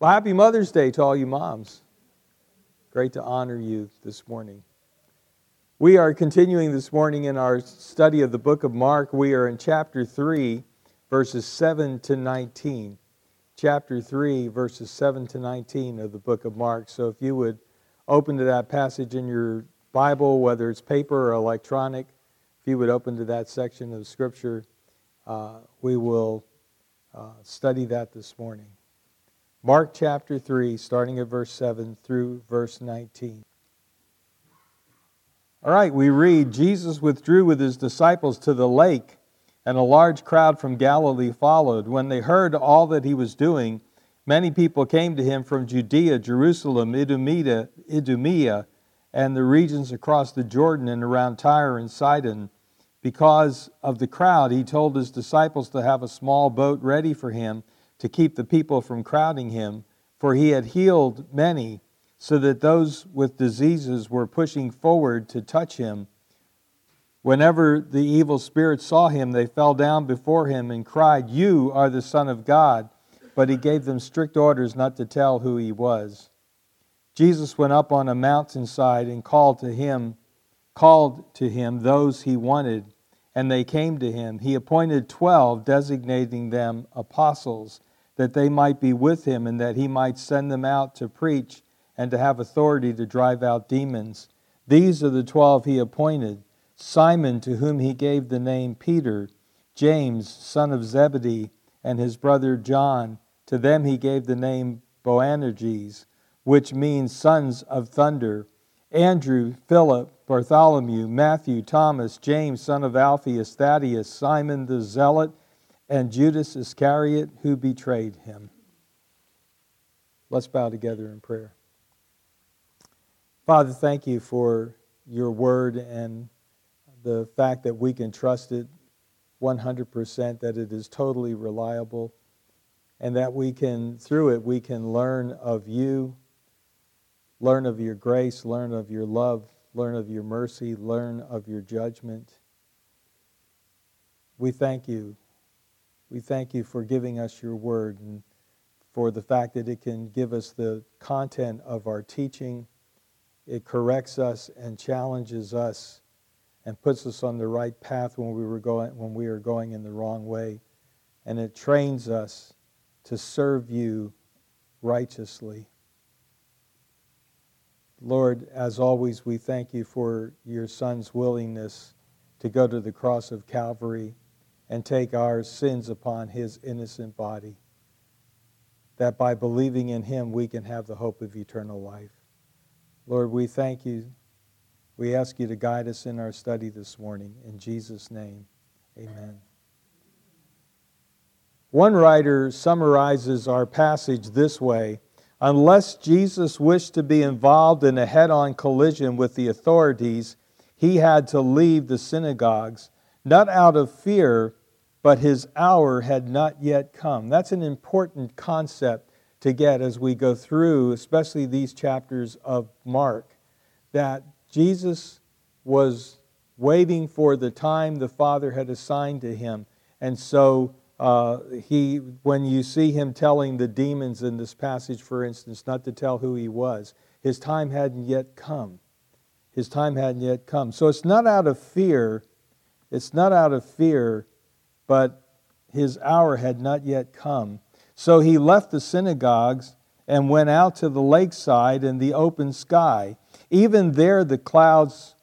Well, happy Mother's Day to all you moms. Great to honor you this morning. We are continuing this morning in our study of the book of Mark. We are in chapter 3, verses 7 to 19. Chapter 3, verses 7 to 19 of the book of Mark. So if you would open to that passage in your Bible, whether it's paper or electronic, if you would open to that section of Scripture, uh, we will uh, study that this morning. Mark chapter 3, starting at verse 7 through verse 19. All right, we read Jesus withdrew with his disciples to the lake, and a large crowd from Galilee followed. When they heard all that he was doing, many people came to him from Judea, Jerusalem, Idumea, Idumea and the regions across the Jordan and around Tyre and Sidon. Because of the crowd, he told his disciples to have a small boat ready for him to keep the people from crowding him, for he had healed many, so that those with diseases were pushing forward to touch him. Whenever the evil spirits saw him, they fell down before him and cried, You are the Son of God. But he gave them strict orders not to tell who he was. Jesus went up on a mountainside and called to him, called to him those he wanted, and they came to him. He appointed twelve, designating them apostles that they might be with him and that he might send them out to preach and to have authority to drive out demons. These are the twelve he appointed Simon, to whom he gave the name Peter, James, son of Zebedee, and his brother John. To them he gave the name Boanerges, which means sons of thunder. Andrew, Philip, Bartholomew, Matthew, Thomas, James, son of Alphaeus, Thaddeus, Simon the Zealot, and Judas Iscariot, who betrayed him. Let's bow together in prayer. Father, thank you for your word and the fact that we can trust it 100%, that it is totally reliable, and that we can, through it, we can learn of you, learn of your grace, learn of your love, learn of your mercy, learn of your judgment. We thank you we thank you for giving us your word and for the fact that it can give us the content of our teaching. It corrects us and challenges us and puts us on the right path when we, were going, when we are going in the wrong way. And it trains us to serve you righteously. Lord, as always, we thank you for your Son's willingness to go to the cross of Calvary and take our sins upon his innocent body, that by believing in him we can have the hope of eternal life. Lord, we thank you. We ask you to guide us in our study this morning. In Jesus' name, amen. One writer summarizes our passage this way Unless Jesus wished to be involved in a head on collision with the authorities, he had to leave the synagogues, not out of fear, but his hour had not yet come. That's an important concept to get as we go through, especially these chapters of Mark, that Jesus was waiting for the time the Father had assigned to him. And so uh, he, when you see him telling the demons in this passage, for instance, not to tell who he was, his time hadn't yet come. His time hadn't yet come. So it's not out of fear. It's not out of fear but his hour had not yet come. So he left the synagogues and went out to the lakeside in the open sky. Even there, the clouds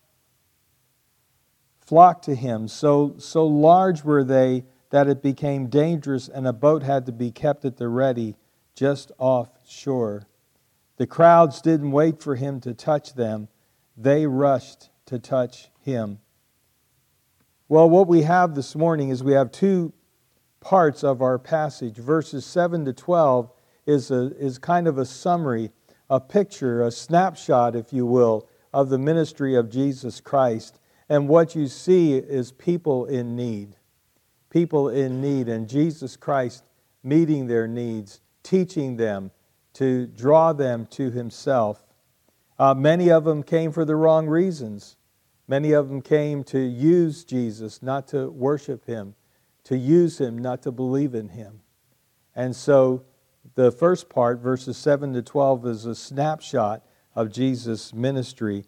flocked to him. So, so large were they that it became dangerous, and a boat had to be kept at the ready just off shore. The crowds didn't wait for him to touch them, they rushed to touch him. Well, what we have this morning is we have two parts of our passage. Verses 7 to 12 is, a, is kind of a summary, a picture, a snapshot, if you will, of the ministry of Jesus Christ. And what you see is people in need. People in need, and Jesus Christ meeting their needs, teaching them to draw them to Himself. Uh, many of them came for the wrong reasons. Many of them came to use Jesus, not to worship him, to use him, not to believe in him. And so the first part, verses 7 to 12, is a snapshot of Jesus' ministry.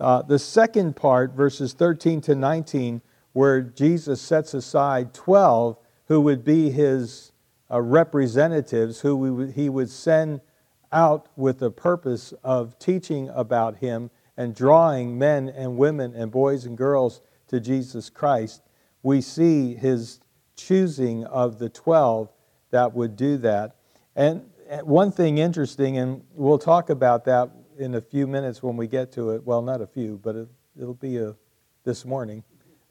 Uh, the second part, verses 13 to 19, where Jesus sets aside 12 who would be his uh, representatives, who he would send out with the purpose of teaching about him and drawing men and women and boys and girls to Jesus Christ. We see his choosing of the 12 that would do that. And one thing interesting, and we'll talk about that in a few minutes when we get to it. Well, not a few, but it, will be a, this morning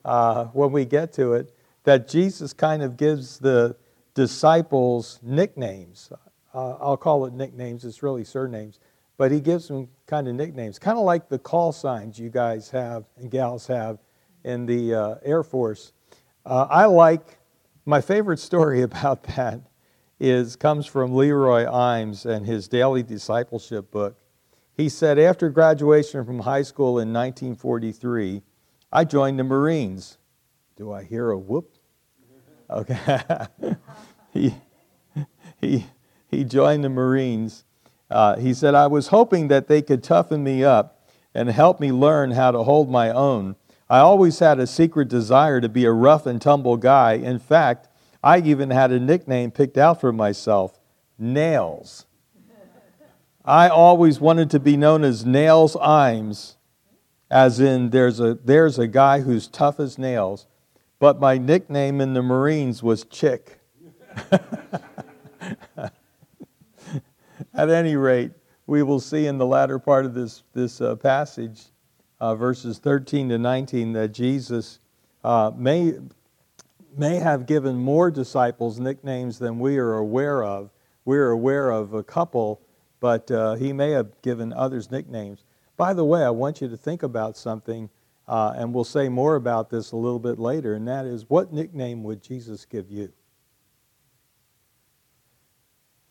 uh, when we get to it. That Jesus kind of gives the disciples nicknames. Uh, I'll call it nicknames. It's really surnames, but he gives them kind of nicknames, kind of like the call signs you guys have and gals have in the uh, Air Force. Uh, I like my favorite story about that is comes from Leroy Eims and his daily discipleship book. He said, after graduation from high school in 1943, I joined the Marines. Do I hear a whoop? Okay. he, he, he joined the Marines. Uh, he said, I was hoping that they could toughen me up and help me learn how to hold my own. I always had a secret desire to be a rough and tumble guy. In fact, I even had a nickname picked out for myself Nails. I always wanted to be known as Nails Eims, as in there's a, there's a guy who's tough as nails, but my nickname in the Marines was Chick. At any rate, we will see in the latter part of this, this uh, passage, uh, verses 13 to 19, that Jesus uh, may may have given more disciples nicknames than we are aware of. We're aware of a couple, but uh, he may have given others nicknames. By the way, I want you to think about something, uh, and we'll say more about this a little bit later, and that is what nickname would Jesus give you?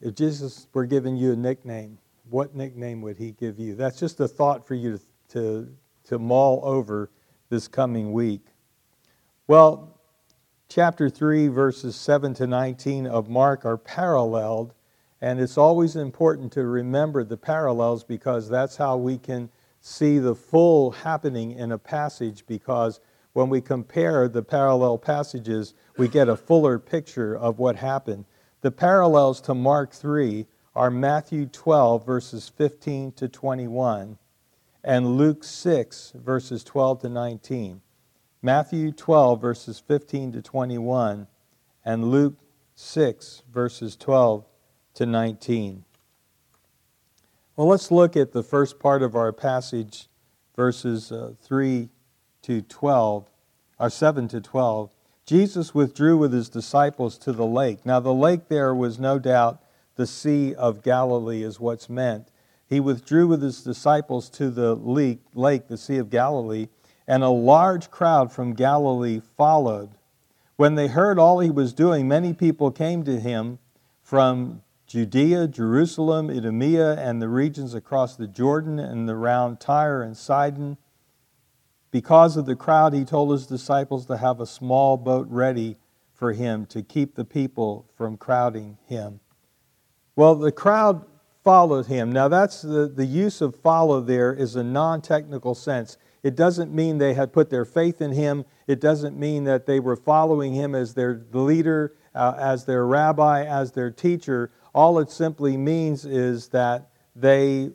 If Jesus were giving you a nickname, what nickname would he give you? That's just a thought for you to, to, to mull over this coming week. Well, chapter 3, verses 7 to 19 of Mark are paralleled. And it's always important to remember the parallels because that's how we can see the full happening in a passage. Because when we compare the parallel passages, we get a fuller picture of what happened. The parallels to Mark 3 are Matthew 12, verses 15 to 21, and Luke 6, verses 12 to 19. Matthew 12, verses 15 to 21, and Luke 6, verses 12 to 19. Well, let's look at the first part of our passage, verses uh, 3 to 12, or 7 to 12. Jesus withdrew with his disciples to the lake. Now, the lake there was no doubt the Sea of Galilee, is what's meant. He withdrew with his disciples to the lake, the Sea of Galilee and a large crowd from Galilee followed. When they heard all he was doing, many people came to him from Judea, Jerusalem, Idumea, and the regions across the Jordan and around Tyre and Sidon. Because of the crowd, he told his disciples to have a small boat ready for him to keep the people from crowding him. Well, the crowd followed him. Now, that's the, the use of follow there is a non technical sense. It doesn't mean they had put their faith in him. It doesn't mean that they were following him as their leader, uh, as their rabbi, as their teacher. All it simply means is that they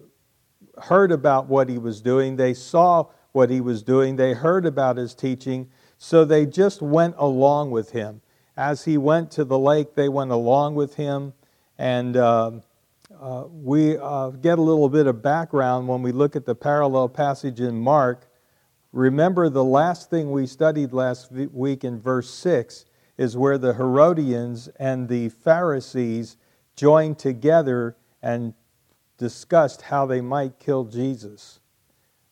heard about what he was doing, they saw what he was doing, they heard about his teaching, so they just went along with him. As he went to the lake, they went along with him. And uh, uh, we uh, get a little bit of background when we look at the parallel passage in Mark Remember, the last thing we studied last week in verse 6 is where the Herodians and the Pharisees joined together and discussed how they might kill Jesus.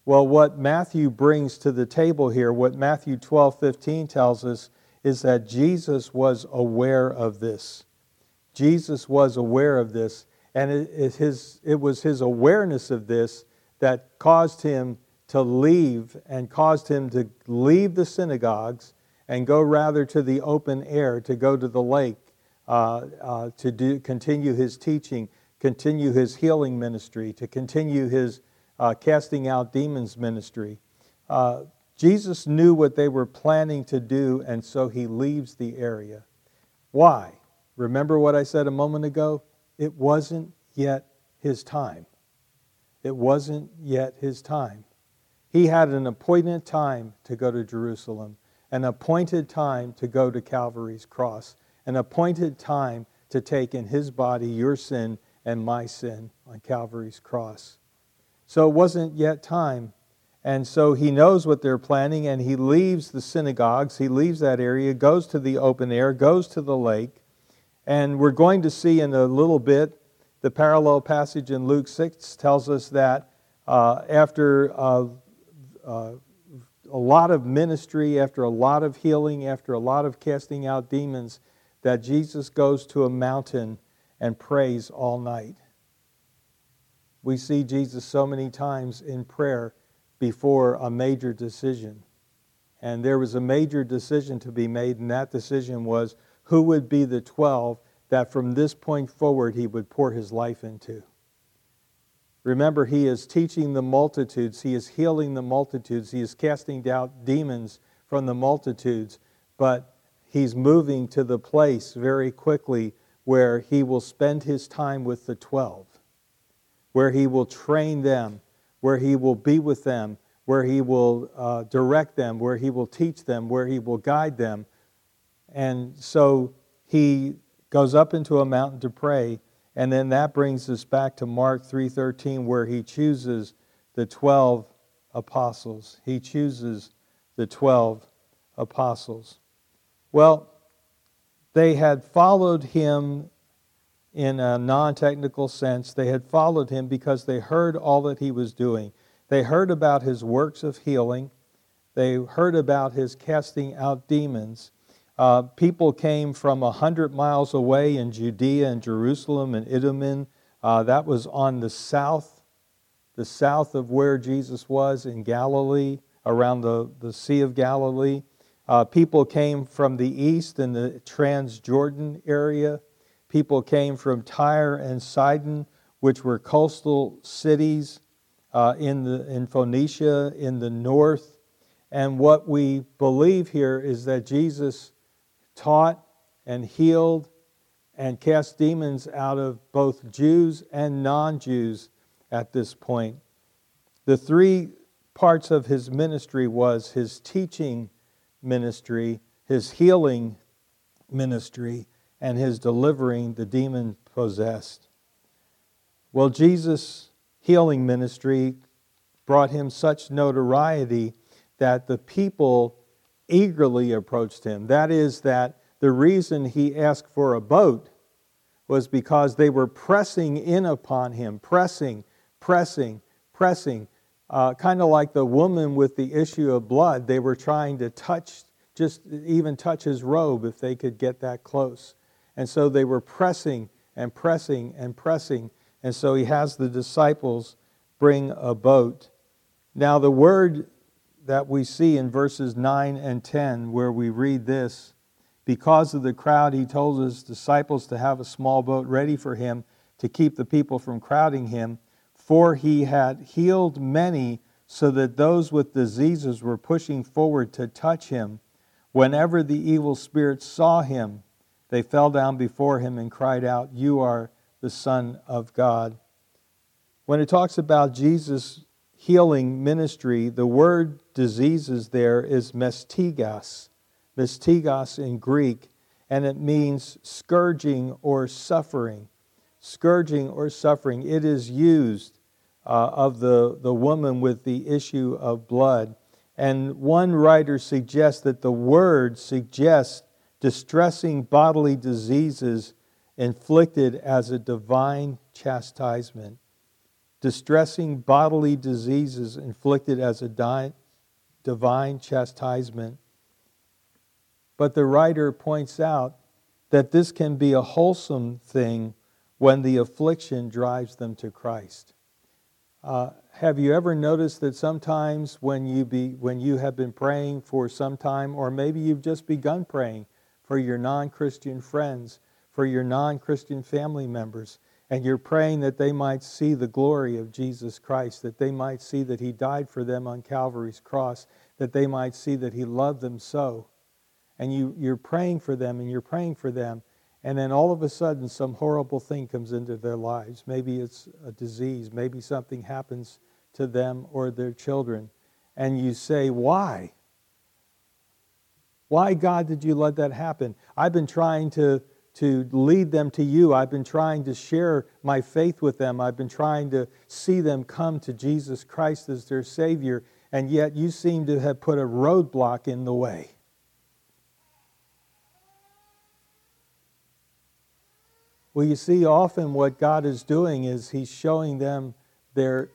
Well, what Matthew brings to the table here, what Matthew 12 15 tells us, is that Jesus was aware of this. Jesus was aware of this, and it, it, his, it was his awareness of this that caused him to leave and caused him to leave the synagogues and go rather to the open air, to go to the lake uh, uh, to do, continue his teaching, continue his healing ministry, to continue his uh, casting out demons ministry. Uh, Jesus knew what they were planning to do, and so he leaves the area. Why? Remember what I said a moment ago? It wasn't yet his time. It wasn't yet his time. He had an appointed time to go to Jerusalem, an appointed time to go to Calvary's cross, an appointed time to take in his body your sin and my sin on Calvary's cross. So it wasn't yet time. And so he knows what they're planning, and he leaves the synagogues, he leaves that area, goes to the open air, goes to the lake. And we're going to see in a little bit the parallel passage in Luke 6 tells us that uh, after uh, uh, a lot of ministry, after a lot of healing, after a lot of casting out demons, that Jesus goes to a mountain and prays all night. We see Jesus so many times in prayer before a major decision. And there was a major decision to be made, and that decision was who would be the 12 that from this point forward he would pour his life into. Remember, he is teaching the multitudes, he is healing the multitudes, he is casting out demons from the multitudes, but he's moving to the place very quickly where he will spend his time with the 12, where he will train them, where he will be with them, where he will uh, direct them, where he will teach them, where he will guide them. And so he goes up into a mountain to pray and then that brings us back to Mark 3:13 where he chooses the 12 apostles. He chooses the 12 apostles. Well, they had followed him in a non-technical sense. They had followed him because they heard all that he was doing. They heard about his works of healing. They heard about his casting out demons. Uh, people came from a hundred miles away in Judea and Jerusalem and Idumea. Uh, that was on the south, the south of where Jesus was in Galilee, around the, the Sea of Galilee. Uh, people came from the east in the Transjordan area. People came from Tyre and Sidon, which were coastal cities uh, in, the, in Phoenicia in the north. And what we believe here is that Jesus taught and healed and cast demons out of both Jews and non Jews at this point. The three parts of his ministry was his teaching ministry, his healing ministry, and his delivering the demon possessed. Well, Jesus' healing ministry brought him such notoriety that the people eagerly approached him. That is, that the reason he asked for a boat was because they were pressing in upon him, pressing, pressing, pressing. Uh, kind of like the woman with the issue of blood. They were trying to touch, just even touch his robe if they could get that close. And so they were pressing and pressing and pressing. And so he has the disciples bring a boat. Now, the word that we see in verses 9 and 10, where we read this Because of the crowd, he told his disciples to have a small boat ready for him to keep the people from crowding him, for he had healed many, so that those with diseases were pushing forward to touch him. Whenever the evil spirits saw him, they fell down before him and cried out, You are the Son of God. When it talks about Jesus healing ministry, the word diseases there is mestigos, mestigos in Greek, and it means scourging or suffering. Scourging or suffering. It is used uh, of the, the woman with the issue of blood. And one writer suggests that the word suggests distressing bodily diseases inflicted as a divine chastisement distressing bodily diseases inflicted as a di- divine chastisement. But the writer points out that this can be a wholesome thing when the affliction drives them to Christ. Uh, have you ever noticed that sometimes when you, be, when you have been praying for some time, or maybe you've just begun praying for your non Christian friends, for your non Christian family members. And you're praying that they might see the glory of Jesus Christ, that they might see that He died for them on Calvary's cross, that they might see that He loved them so. And you, you're praying for them and you're praying for them. And then all of a sudden, some horrible thing comes into their lives. Maybe it's a disease, maybe something happens to them or their children. And you say, Why? Why, God, did you let that happen? I've been trying to, to lead them to you. I've been trying to share my faith with them. I've been trying to see them come to Jesus Christ as their Savior. And yet you seem to have put a roadblock in the way. Well, you see, often what God is doing is He's showing them their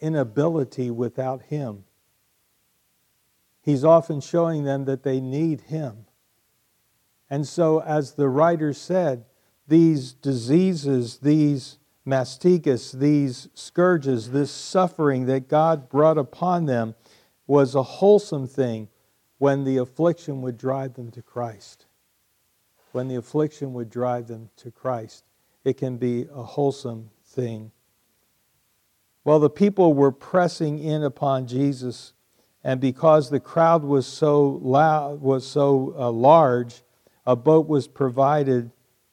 inability without Him. He's often showing them that they need Him. And so, as the writer said, these diseases, these mastitis, these scourges, this suffering that God brought upon them was a wholesome thing when the affliction would drive them to Christ. When the affliction would drive them to Christ, it can be a wholesome thing. Well, the people were pressing in upon Jesus, and because the crowd was so loud, was so uh, large, a boat was provided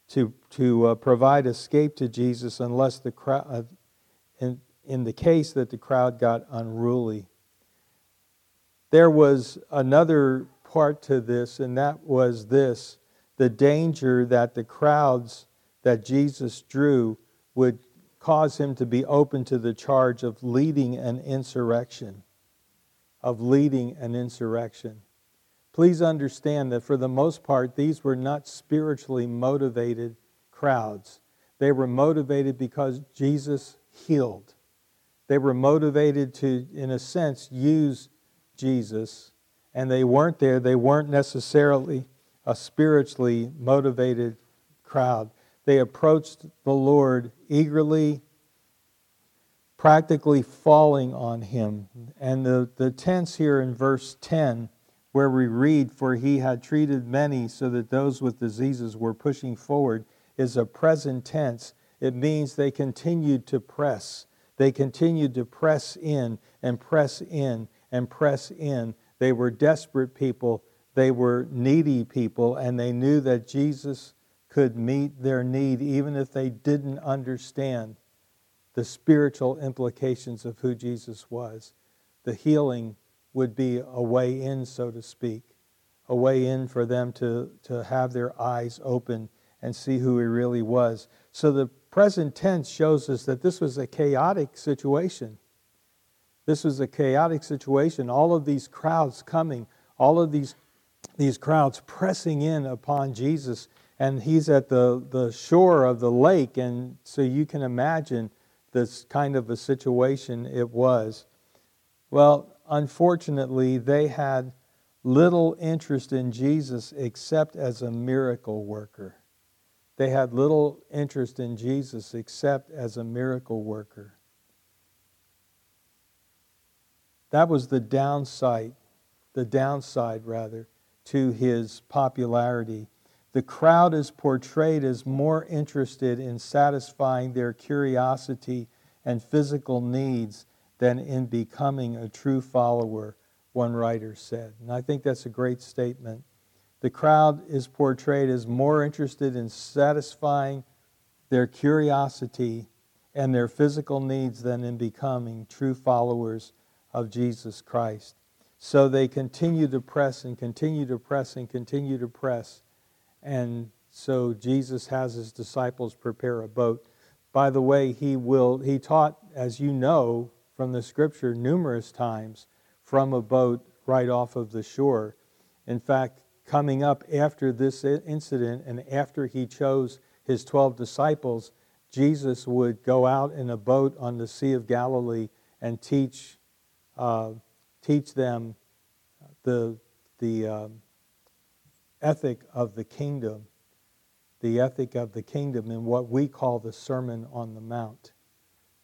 to to uh, provide escape to Jesus, unless the crowd, uh, in, in the case that the crowd got unruly. There was another part to this, and that was this: the danger that the crowds that Jesus drew would cause him to be open to the charge of leading an insurrection. Of leading an insurrection. Please understand that for the most part, these were not spiritually motivated crowds. They were motivated because Jesus healed. They were motivated to, in a sense, use Jesus, and they weren't there. They weren't necessarily a spiritually motivated crowd they approached the Lord eagerly, practically falling on him. And the, the tense here in verse 10, where we read, For he had treated many so that those with diseases were pushing forward, is a present tense. It means they continued to press. They continued to press in and press in and press in. They were desperate people. They were needy people, and they knew that Jesus could meet their need even if they didn't understand the spiritual implications of who Jesus was. The healing would be a way in, so to speak, a way in for them to, to have their eyes open and see who he really was. So the present tense shows us that this was a chaotic situation. This was a chaotic situation. All of these crowds coming, all of these, these crowds pressing in upon Jesus and he's at the, the shore of the lake, and so you can imagine this kind of a situation it was. Well, unfortunately, they had little interest in Jesus except as a miracle worker. They had little interest in Jesus except as a miracle worker. That was the downside, the downside rather, to his popularity the crowd is portrayed as more interested in satisfying their curiosity and physical needs than in becoming a true follower, one writer said. And I think that's a great statement. The crowd is portrayed as more interested in satisfying their curiosity and their physical needs than in becoming true followers of Jesus Christ. So they continue to press and continue to press and continue to press and so Jesus has his disciples prepare a boat. By the way, he will he taught as you know from the scripture numerous times from a boat right off of the shore. In fact, coming up after this incident and after he chose his 12 disciples, Jesus would go out in a boat on the Sea of Galilee and teach, uh, teach them the, the, um, ethic of the kingdom, the ethic of the kingdom in what we call the Sermon on the Mount.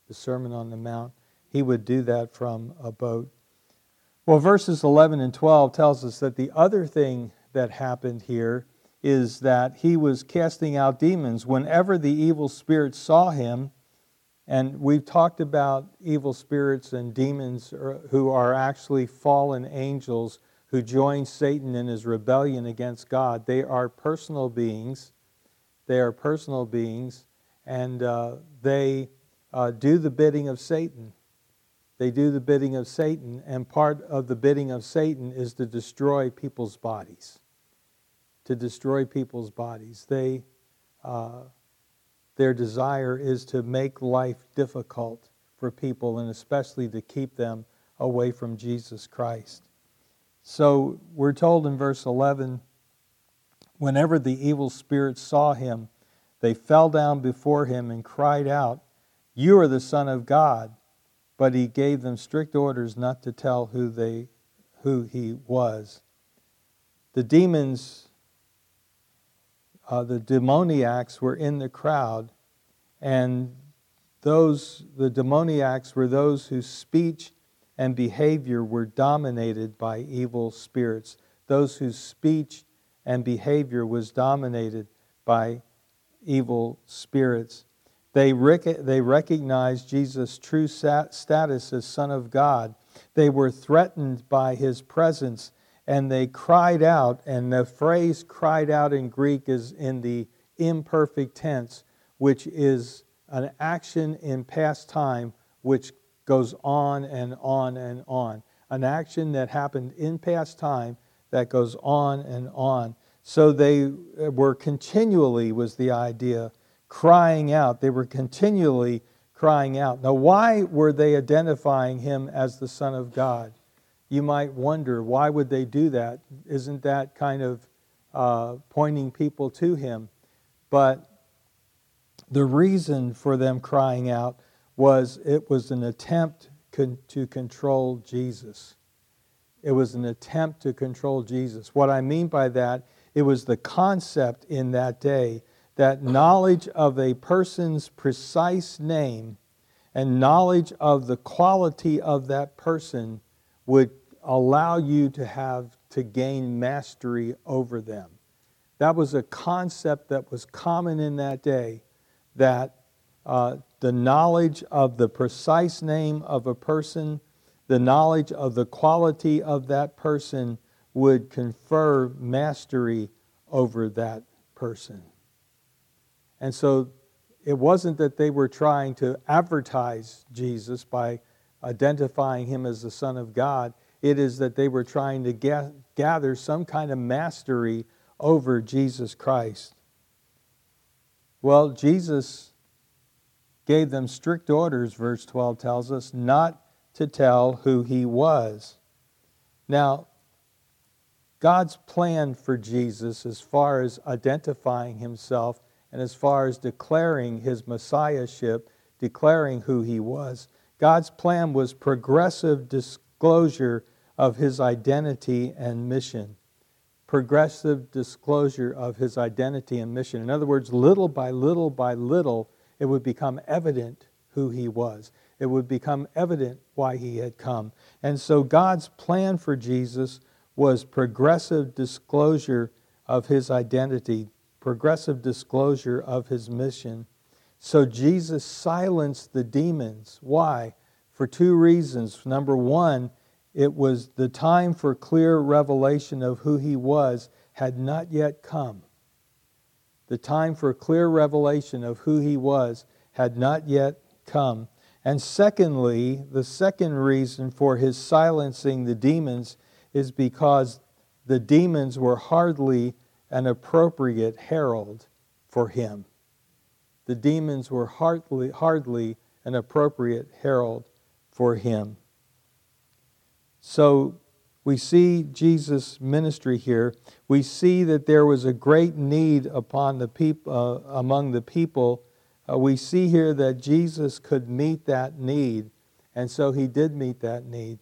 The Sermon on the Mount. He would do that from a boat. Well, verses 11 and 12 tells us that the other thing that happened here is that he was casting out demons. Whenever the evil spirits saw him, and we've talked about evil spirits and demons uh, who are actually fallen angels who join Satan in his rebellion against God. They are personal beings. They are personal beings, and uh, they uh, do the bidding of Satan. They do the bidding of Satan, and part of the bidding of Satan is to destroy people's bodies. To destroy people's bodies. They, uh, their desire is to make life difficult for people, and especially to keep them away from Jesus Christ. So we're told in verse 11 whenever the evil spirits saw him, they fell down before him and cried out, You are the Son of God. But he gave them strict orders not to tell who, they, who he was. The demons, uh, the demoniacs, were in the crowd, and those, the demoniacs were those whose speech and behavior were dominated by evil spirits, those whose speech and behavior was dominated by evil spirits. They, rec- they recognized Jesus' true sat- status as Son of God. They were threatened by his presence and they cried out. And the phrase cried out in Greek is in the imperfect tense, which is an action in past time which goes on and on and on. An action that happened in past time that goes on and on. So they were continually, was the idea, crying out. They were continually crying out. Now, why were they identifying him as the Son of God? You might wonder, why would they do that? Isn't that kind of uh, pointing people to him? But the reason for them crying out was it was an attempt con- to control Jesus. It was an attempt to control Jesus. What I mean by that, it was the concept in that day that knowledge of a person's precise name and knowledge of the quality of that person would allow you to have to gain mastery over them. That was a concept that was common in that day that uh, the knowledge of the precise name of a person, the knowledge of the quality of that person would confer mastery over that person. And so it wasn't that they were trying to advertise Jesus by identifying him as the Son of God. It is that they were trying to gather some kind of mastery over Jesus Christ. Well, Jesus gave them strict orders, verse 12 tells us, not to tell who he was. Now, God's plan for Jesus, as far as identifying himself and as far as declaring his messiahship, declaring who he was, God's plan was progressive disclosure of his identity and mission. Progressive disclosure of his identity and mission. In other words, little by little by little, it would become evident who he was. It would become evident why he had come. And so God's plan for Jesus was progressive disclosure of his identity, progressive disclosure of his mission. So Jesus silenced the demons. Why? For two reasons. Number one, it was the time for clear revelation of who he was had not yet come. The time for clear revelation of who he was had not yet come. And secondly, the second reason for his silencing the demons is because the demons were hardly an appropriate herald for him. The demons were hardly, hardly an appropriate herald for him. So we see Jesus' ministry here. We see that there was a great need upon the peop- uh, among the people. Uh, we see here that Jesus could meet that need, and so he did meet that need.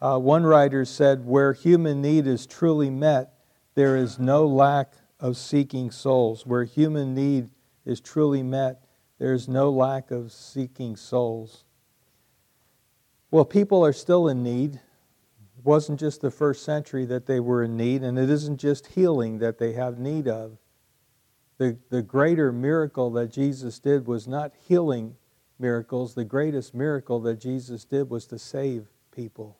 Uh, one writer said, Where human need is truly met, there is no lack of seeking souls. Where human need is truly met, there is no lack of seeking souls. Well, people are still in need. Wasn't just the first century that they were in need, and it isn't just healing that they have need of. The, the greater miracle that Jesus did was not healing miracles. The greatest miracle that Jesus did was to save people.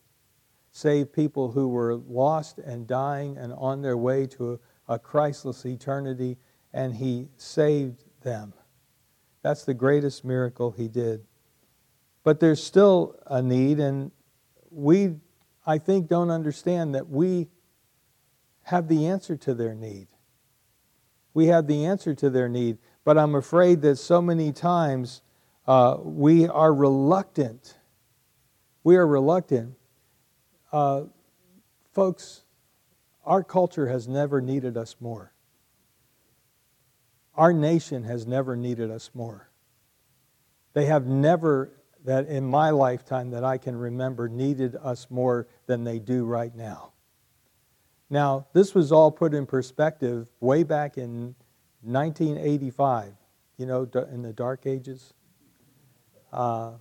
Save people who were lost and dying and on their way to a, a Christless eternity, and He saved them. That's the greatest miracle He did. But there's still a need, and we, I think, don't understand that we have the answer to their need. We have the answer to their need, but I'm afraid that so many times uh, we are reluctant. We are reluctant. Uh, folks, our culture has never needed us more. Our nation has never needed us more. They have never, that in my lifetime that I can remember, needed us more than they do right now. Now, this was all put in perspective way back in 1985, you know, in the dark ages, uh,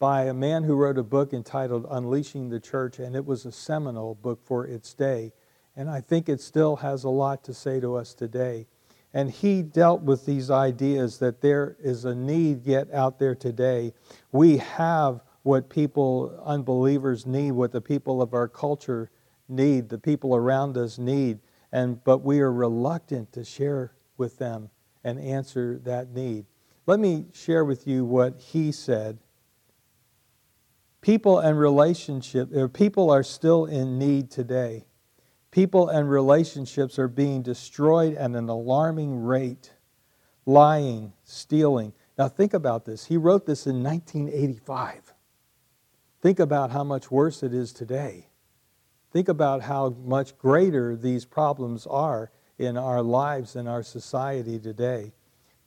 by a man who wrote a book entitled Unleashing the Church, and it was a seminal book for its day. And I think it still has a lot to say to us today. And he dealt with these ideas that there is a need yet out there today. We have what people, unbelievers, need, what the people of our culture need, the people around us need, and, but we are reluctant to share with them and answer that need. Let me share with you what he said. People and relationship, uh, people are still in need today. People and relationships are being destroyed at an alarming rate. Lying, stealing. Now think about this. He wrote this in 1985. Think about how much worse it is today. Think about how much greater these problems are in our lives and our society today.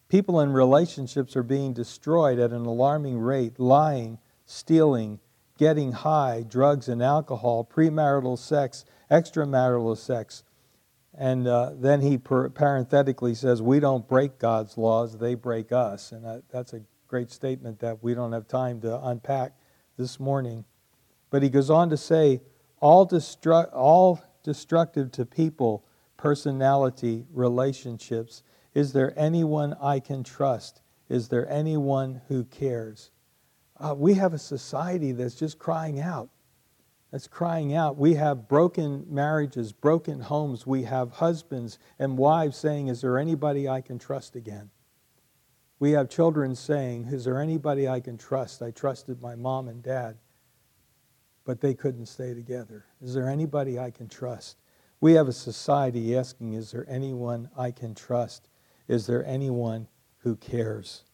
People and relationships are being destroyed at an alarming rate lying, stealing, getting high, drugs and alcohol, premarital sex, extramarital sex. And uh, then he per- parenthetically says, We don't break God's laws, they break us. And that, that's a great statement that we don't have time to unpack this morning. But he goes on to say, all, destru- all destructive to people, personality, relationships. Is there anyone I can trust? Is there anyone who cares? Uh, we have a society that's just crying out. That's crying out. We have broken marriages, broken homes. We have husbands and wives saying, Is there anybody I can trust again? We have children saying, Is there anybody I can trust? I trusted my mom and dad but they couldn't stay together. Is there anybody I can trust? We have a society asking, Is there anyone I can trust? Is there anyone who cares?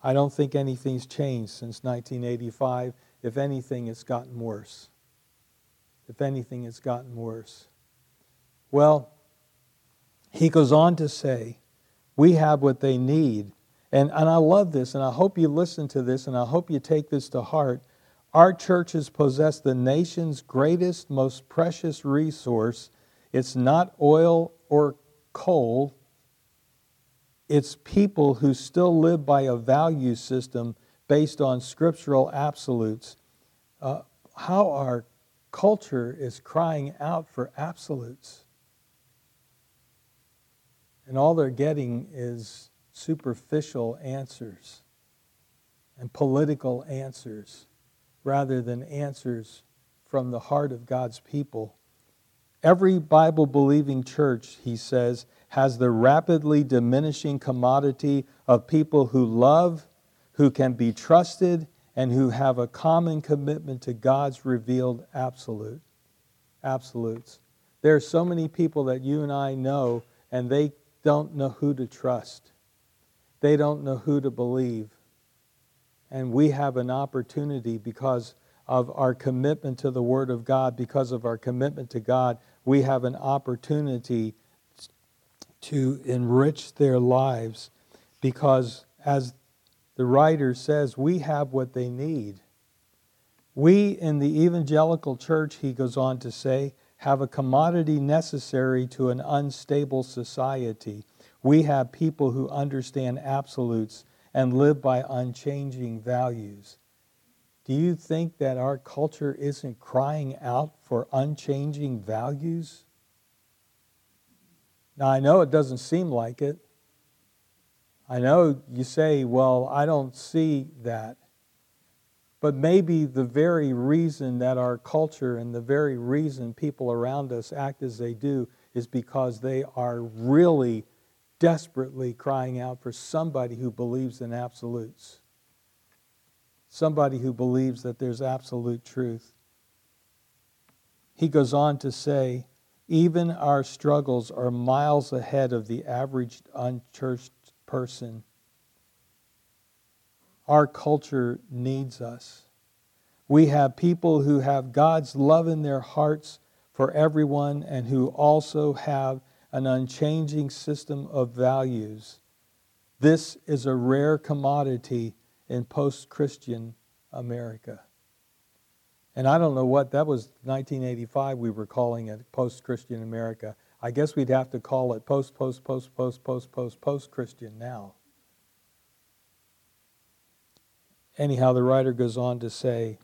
I don't think anything's changed since 1985. If anything, it's gotten worse. If anything, it's gotten worse. Well, he goes on to say, We have what they need. And, and I love this, and I hope you listen to this, and I hope you take this to heart. Our churches possess the nation's greatest, most precious resource. It's not oil or coal, it's people who still live by a value system based on scriptural absolutes. Uh, how our culture is crying out for absolutes. And all they're getting is superficial answers and political answers rather than answers from the heart of God's people. Every Bible believing church, he says, has the rapidly diminishing commodity of people who love, who can be trusted, and who have a common commitment to God's revealed absolute. Absolutes. There are so many people that you and I know, and they don't know who to trust. They don't know who to believe. And we have an opportunity because of our commitment to the Word of God, because of our commitment to God, we have an opportunity to enrich their lives because, as the writer says, we have what they need. We in the evangelical church, he goes on to say, have a commodity necessary to an unstable society. We have people who understand absolutes and live by unchanging values. Do you think that our culture isn't crying out for unchanging values? Now, I know it doesn't seem like it. I know you say, well, I don't see that. But maybe the very reason that our culture and the very reason people around us act as they do is because they are really desperately crying out for somebody who believes in absolutes, somebody who believes that there's absolute truth. He goes on to say, even our struggles are miles ahead of the average unchurched person. Our culture needs us. We have people who have God's love in their hearts for everyone and who also have an unchanging system of values. This is a rare commodity in post Christian America. And I don't know what, that was 1985, we were calling it post Christian America. I guess we'd have to call it post, post, post, post, post, post, post Christian now. anyhow, the writer goes on to say,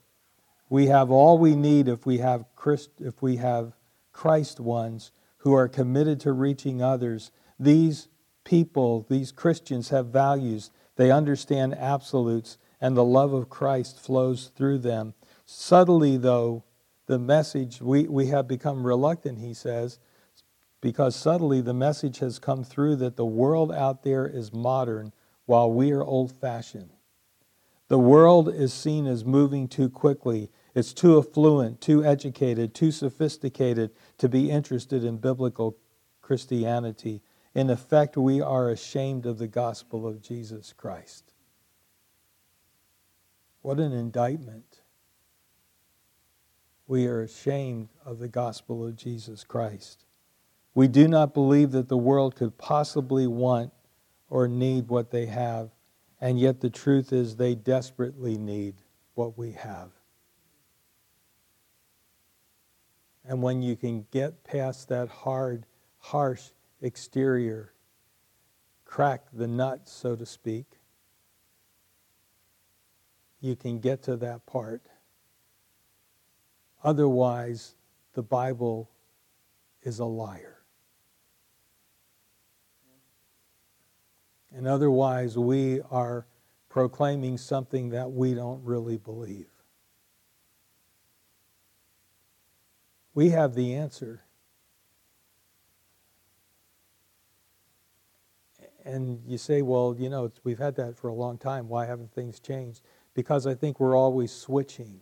we have all we need if we have Christ, if we have Christ ones who are committed to reaching others. These people, these Christians have values. They understand absolutes and the love of Christ flows through them. Subtly though, the message we, we have become reluctant, he says, because subtly the message has come through that the world out there is modern while we are old fashioned. The world is seen as moving too quickly. It's too affluent, too educated, too sophisticated to be interested in biblical Christianity. In effect, we are ashamed of the gospel of Jesus Christ. What an indictment. We are ashamed of the gospel of Jesus Christ. We do not believe that the world could possibly want or need what they have and yet the truth is, they desperately need what we have. And when you can get past that hard, harsh exterior, crack the nut, so to speak, you can get to that part. Otherwise, the Bible is a liar. And otherwise, we are proclaiming something that we don't really believe. We have the answer. And you say, well, you know, we've had that for a long time. Why haven't things changed? Because I think we're always switching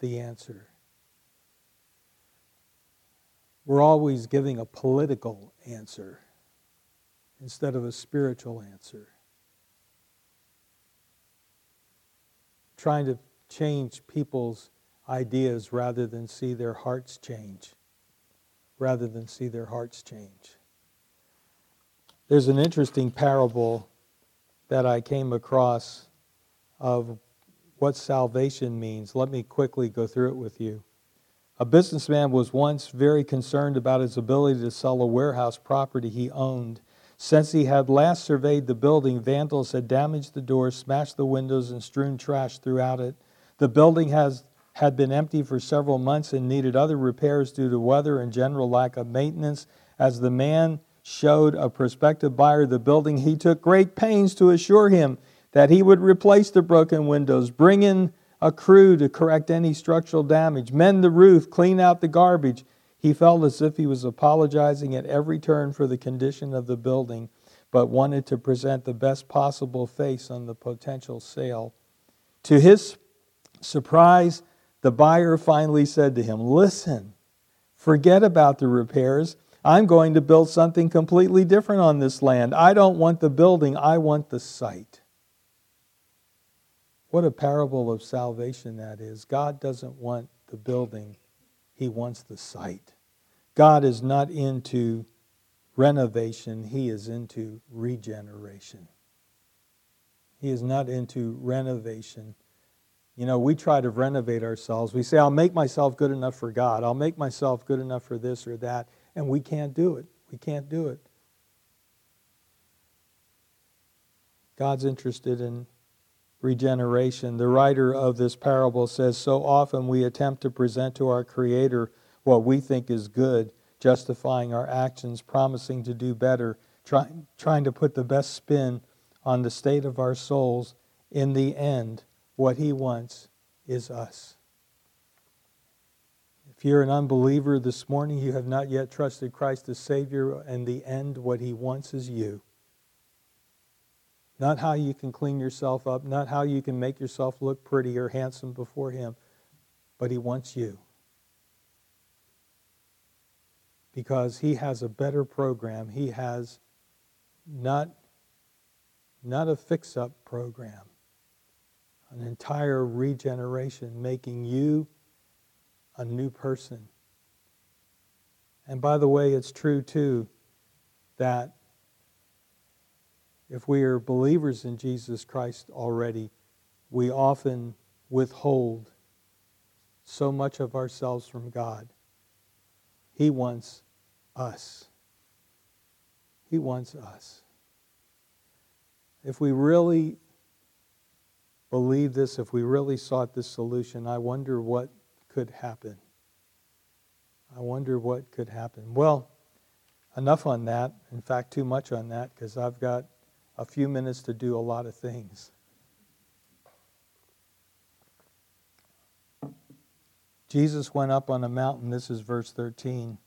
the answer. We're always giving a political answer instead of a spiritual answer. Trying to change people's ideas rather than see their hearts change. Rather than see their hearts change. There's an interesting parable that I came across of what salvation means. Let me quickly go through it with you. A businessman was once very concerned about his ability to sell a warehouse property he owned since he had last surveyed the building, vandals had damaged the doors, smashed the windows, and strewn trash throughout it. The building has, had been empty for several months and needed other repairs due to weather and general lack of maintenance. As the man showed a prospective buyer the building, he took great pains to assure him that he would replace the broken windows, bring in a crew to correct any structural damage, mend the roof, clean out the garbage, he felt as if he was apologizing at every turn for the condition of the building, but wanted to present the best possible face on the potential sale. To his surprise, the buyer finally said to him, Listen, forget about the repairs. I'm going to build something completely different on this land. I don't want the building, I want the site. What a parable of salvation that is. God doesn't want the building, He wants the site. God is not into renovation, He is into regeneration. He is not into renovation. You know, we try to renovate ourselves. We say, I'll make myself good enough for God. I'll make myself good enough for this or that. And we can't do it. We can't do it. God's interested in regeneration. The writer of this parable says, So often we attempt to present to our Creator what we think is good, justifying our actions, promising to do better, trying, trying to put the best spin on the state of our souls. In the end, what He wants is us. If you're an unbeliever this morning, you have not yet trusted Christ as Savior, and the end, what He wants is you. Not how you can clean yourself up, not how you can make yourself look pretty or handsome before Him, but He wants you. Because He has a better program. He has not, not a fix up program, an entire regeneration, making you a new person. And by the way, it's true too that if we are believers in Jesus Christ already, we often withhold so much of ourselves from God. He wants us. He wants us. If we really believe this, if we really sought this solution, I wonder what could happen. I wonder what could happen. Well, enough on that. In fact, too much on that because I've got a few minutes to do a lot of things. Jesus went up on a mountain, this is verse 13,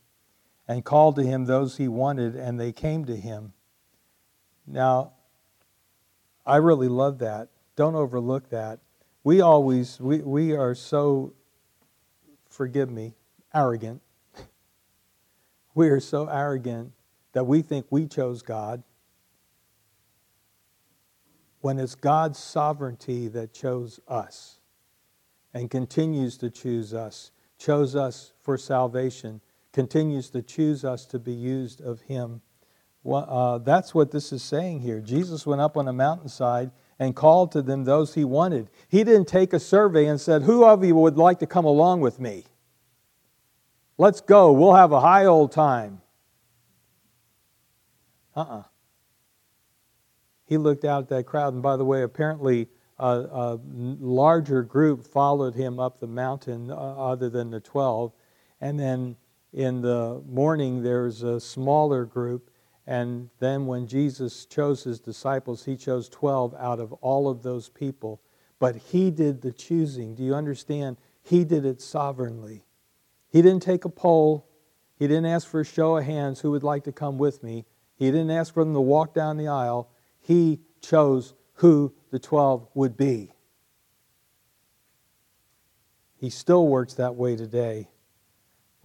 and called to him those he wanted, and they came to him. Now, I really love that. Don't overlook that. We always, we, we are so, forgive me, arrogant. we are so arrogant that we think we chose God when it's God's sovereignty that chose us and continues to choose us, chose us for salvation, continues to choose us to be used of Him. Well, uh, that's what this is saying here. Jesus went up on a mountainside and called to them those he wanted. He didn't take a survey and said, Who of you would like to come along with me? Let's go. We'll have a high old time. Uh uh-uh. uh he looked out at that crowd. And by the way, apparently a, a larger group followed him up the mountain uh, other than the 12. And then in the morning, there's a smaller group. And then when Jesus chose his disciples, he chose 12 out of all of those people. But he did the choosing. Do you understand? He did it sovereignly. He didn't take a poll. He didn't ask for a show of hands who would like to come with me. He didn't ask for them to walk down the aisle he chose who the 12 would be. He still works that way today.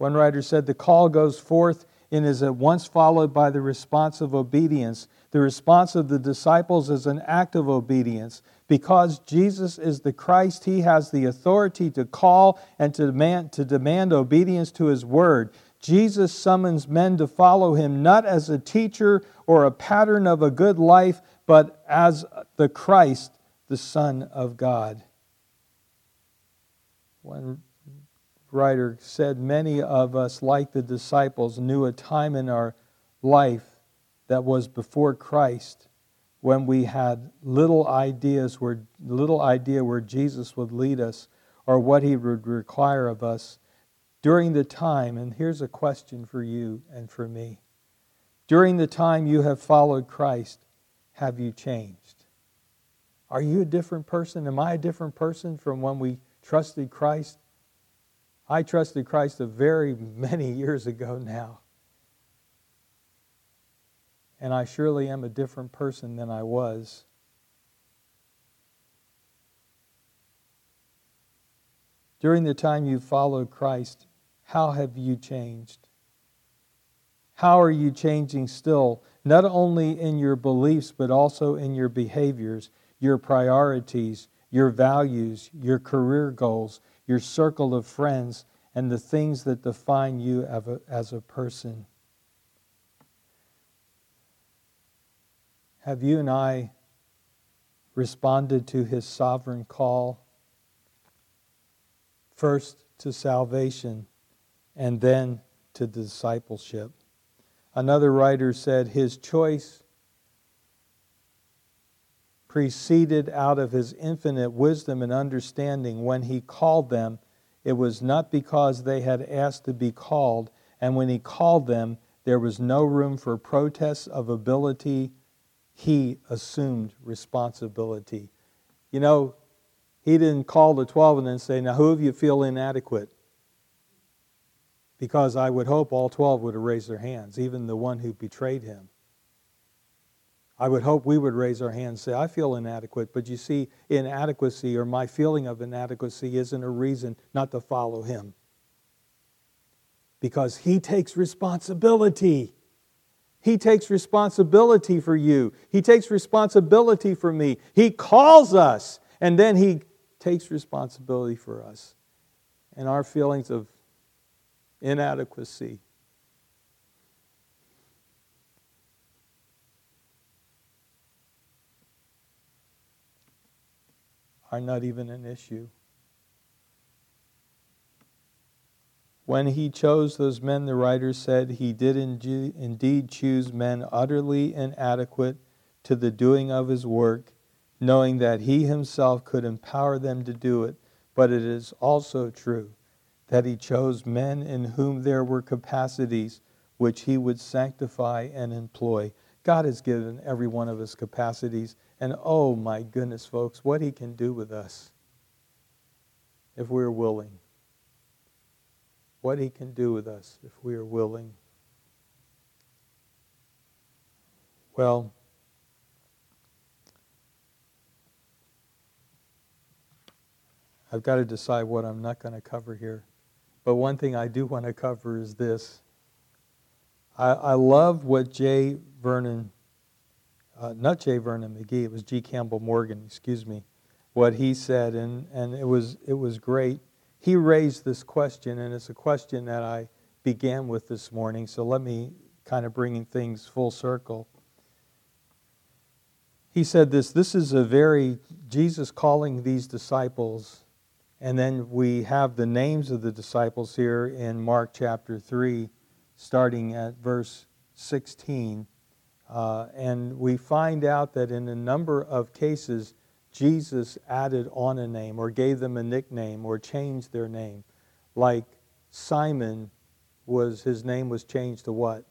One writer said the call goes forth and is at once followed by the response of obedience. The response of the disciples is an act of obedience. Because Jesus is the Christ, he has the authority to call and to demand, to demand obedience to his word. Jesus summons men to follow him not as a teacher or a pattern of a good life, but as the Christ, the Son of God. One writer said, Many of us, like the disciples, knew a time in our life that was before Christ when we had little ideas where little idea where Jesus would lead us or what he would require of us during the time, and here's a question for you and for me. During the time you have followed Christ, have you changed? Are you a different person? Am I a different person from when we trusted Christ? I trusted Christ a very many years ago now. And I surely am a different person than I was. During the time you followed Christ, how have you changed? How are you changing still, not only in your beliefs, but also in your behaviors, your priorities, your values, your career goals, your circle of friends, and the things that define you as a, as a person? Have you and I responded to his sovereign call? First to salvation and then to discipleship. Another writer said his choice proceeded out of his infinite wisdom and understanding when he called them. It was not because they had asked to be called, and when he called them, there was no room for protests of ability. He assumed responsibility. You know, he didn't call the 12 and then say, Now, who of you feel inadequate? Because I would hope all 12 would have raised their hands, even the one who betrayed him. I would hope we would raise our hands and say, I feel inadequate. But you see, inadequacy or my feeling of inadequacy isn't a reason not to follow him. Because he takes responsibility. He takes responsibility for you. He takes responsibility for me. He calls us, and then he takes responsibility for us. And our feelings of inadequacy are not even an issue. When he chose those men, the writer said, he did indeed choose men utterly inadequate to the doing of his work, knowing that he himself could empower them to do it. But it is also true that he chose men in whom there were capacities which he would sanctify and employ. God has given every one of us capacities and oh my goodness, folks, what he can do with us if we're willing. What he can do with us if we are willing. Well, I've got to decide what I'm not going to cover here. But one thing I do want to cover is this. I, I love what J. Vernon uh, not J. Vernon McGee, it was G. Campbell Morgan, excuse me, what he said, and, and it, was, it was great. He raised this question, and it's a question that I began with this morning, so let me kind of bring things full circle. He said this this is a very, Jesus calling these disciples, and then we have the names of the disciples here in Mark chapter 3, starting at verse 16. Uh, and we find out that in a number of cases, Jesus added on a name or gave them a nickname or changed their name. Like Simon was his name was changed to what?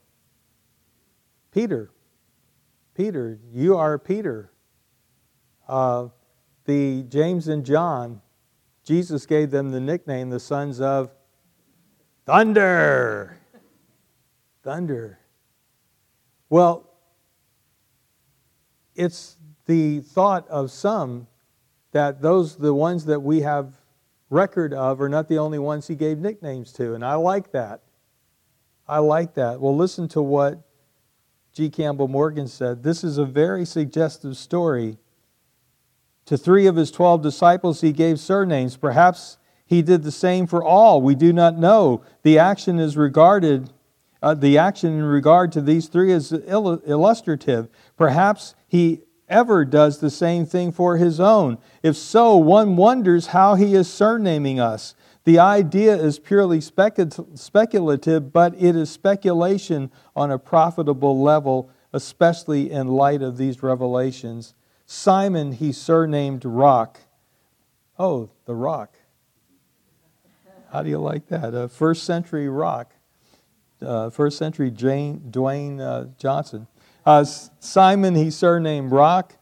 Peter. Peter, you are Peter. Uh, the James and John, Jesus gave them the nickname the sons of thunder. Thunder. Well, it's the thought of some that those, the ones that we have record of, are not the only ones he gave nicknames to. And I like that. I like that. Well, listen to what G. Campbell Morgan said. This is a very suggestive story. To three of his twelve disciples, he gave surnames. Perhaps he did the same for all. We do not know. The action is regarded uh, the action in regard to these three is illustrative. Perhaps he ever does the same thing for his own. If so, one wonders how he is surnaming us. The idea is purely speculative, but it is speculation on a profitable level, especially in light of these revelations. Simon he surnamed Rock. Oh, the Rock. How do you like that? A first century rock uh, first century Jane, Dwayne uh, Johnson. Uh, Simon, he surnamed Rock.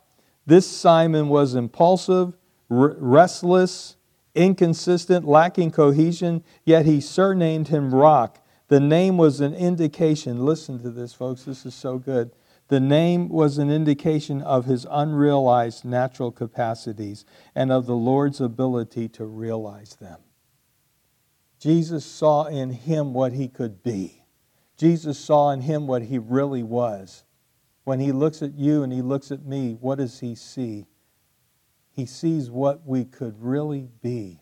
This Simon was impulsive, r- restless, inconsistent, lacking cohesion, yet he surnamed him Rock. The name was an indication, listen to this, folks, this is so good. The name was an indication of his unrealized natural capacities and of the Lord's ability to realize them. Jesus saw in him what he could be. Jesus saw in him what he really was. When he looks at you and he looks at me, what does he see? He sees what we could really be.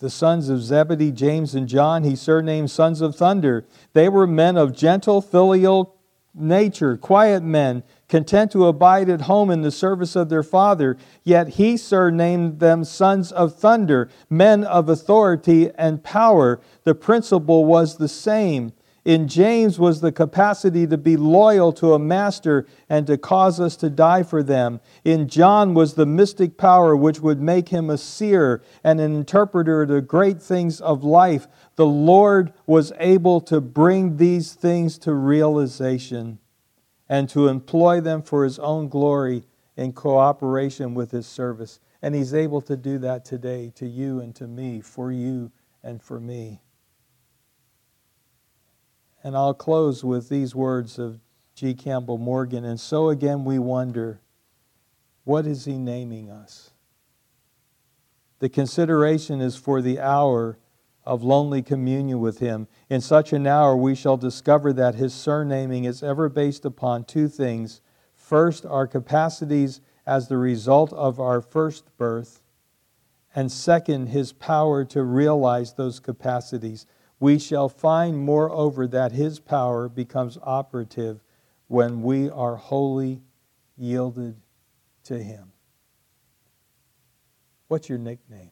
The sons of Zebedee, James and John, he surnamed sons of thunder. They were men of gentle filial nature, quiet men, content to abide at home in the service of their father. Yet he surnamed them sons of thunder, men of authority and power. The principle was the same. In James was the capacity to be loyal to a master and to cause us to die for them. In John was the mystic power which would make him a seer and an interpreter of the great things of life. The Lord was able to bring these things to realization and to employ them for his own glory in cooperation with his service. And he's able to do that today to you and to me, for you and for me. And I'll close with these words of G. Campbell Morgan. And so again we wonder what is he naming us? The consideration is for the hour of lonely communion with him. In such an hour, we shall discover that his surnaming is ever based upon two things. First, our capacities as the result of our first birth, and second, his power to realize those capacities we shall find, moreover, that his power becomes operative when we are wholly yielded to him. What's your nickname?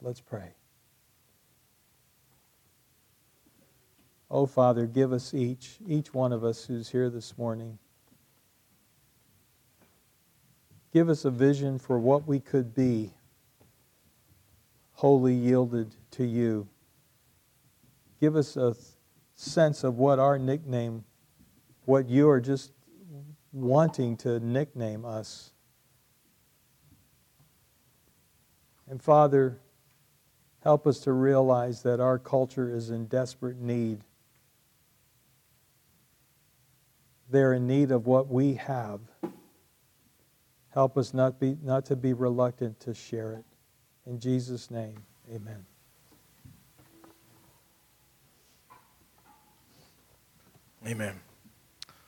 Let's pray. Oh, Father, give us each, each one of us who's here this morning. Give us a vision for what we could be wholly yielded to you give us a sense of what our nickname, what you are just wanting to nickname us. And Father, help us to realize that our culture is in desperate need. They're in need of what we have. Help us not, be, not to be reluctant to share it. In Jesus' name, amen. Amen.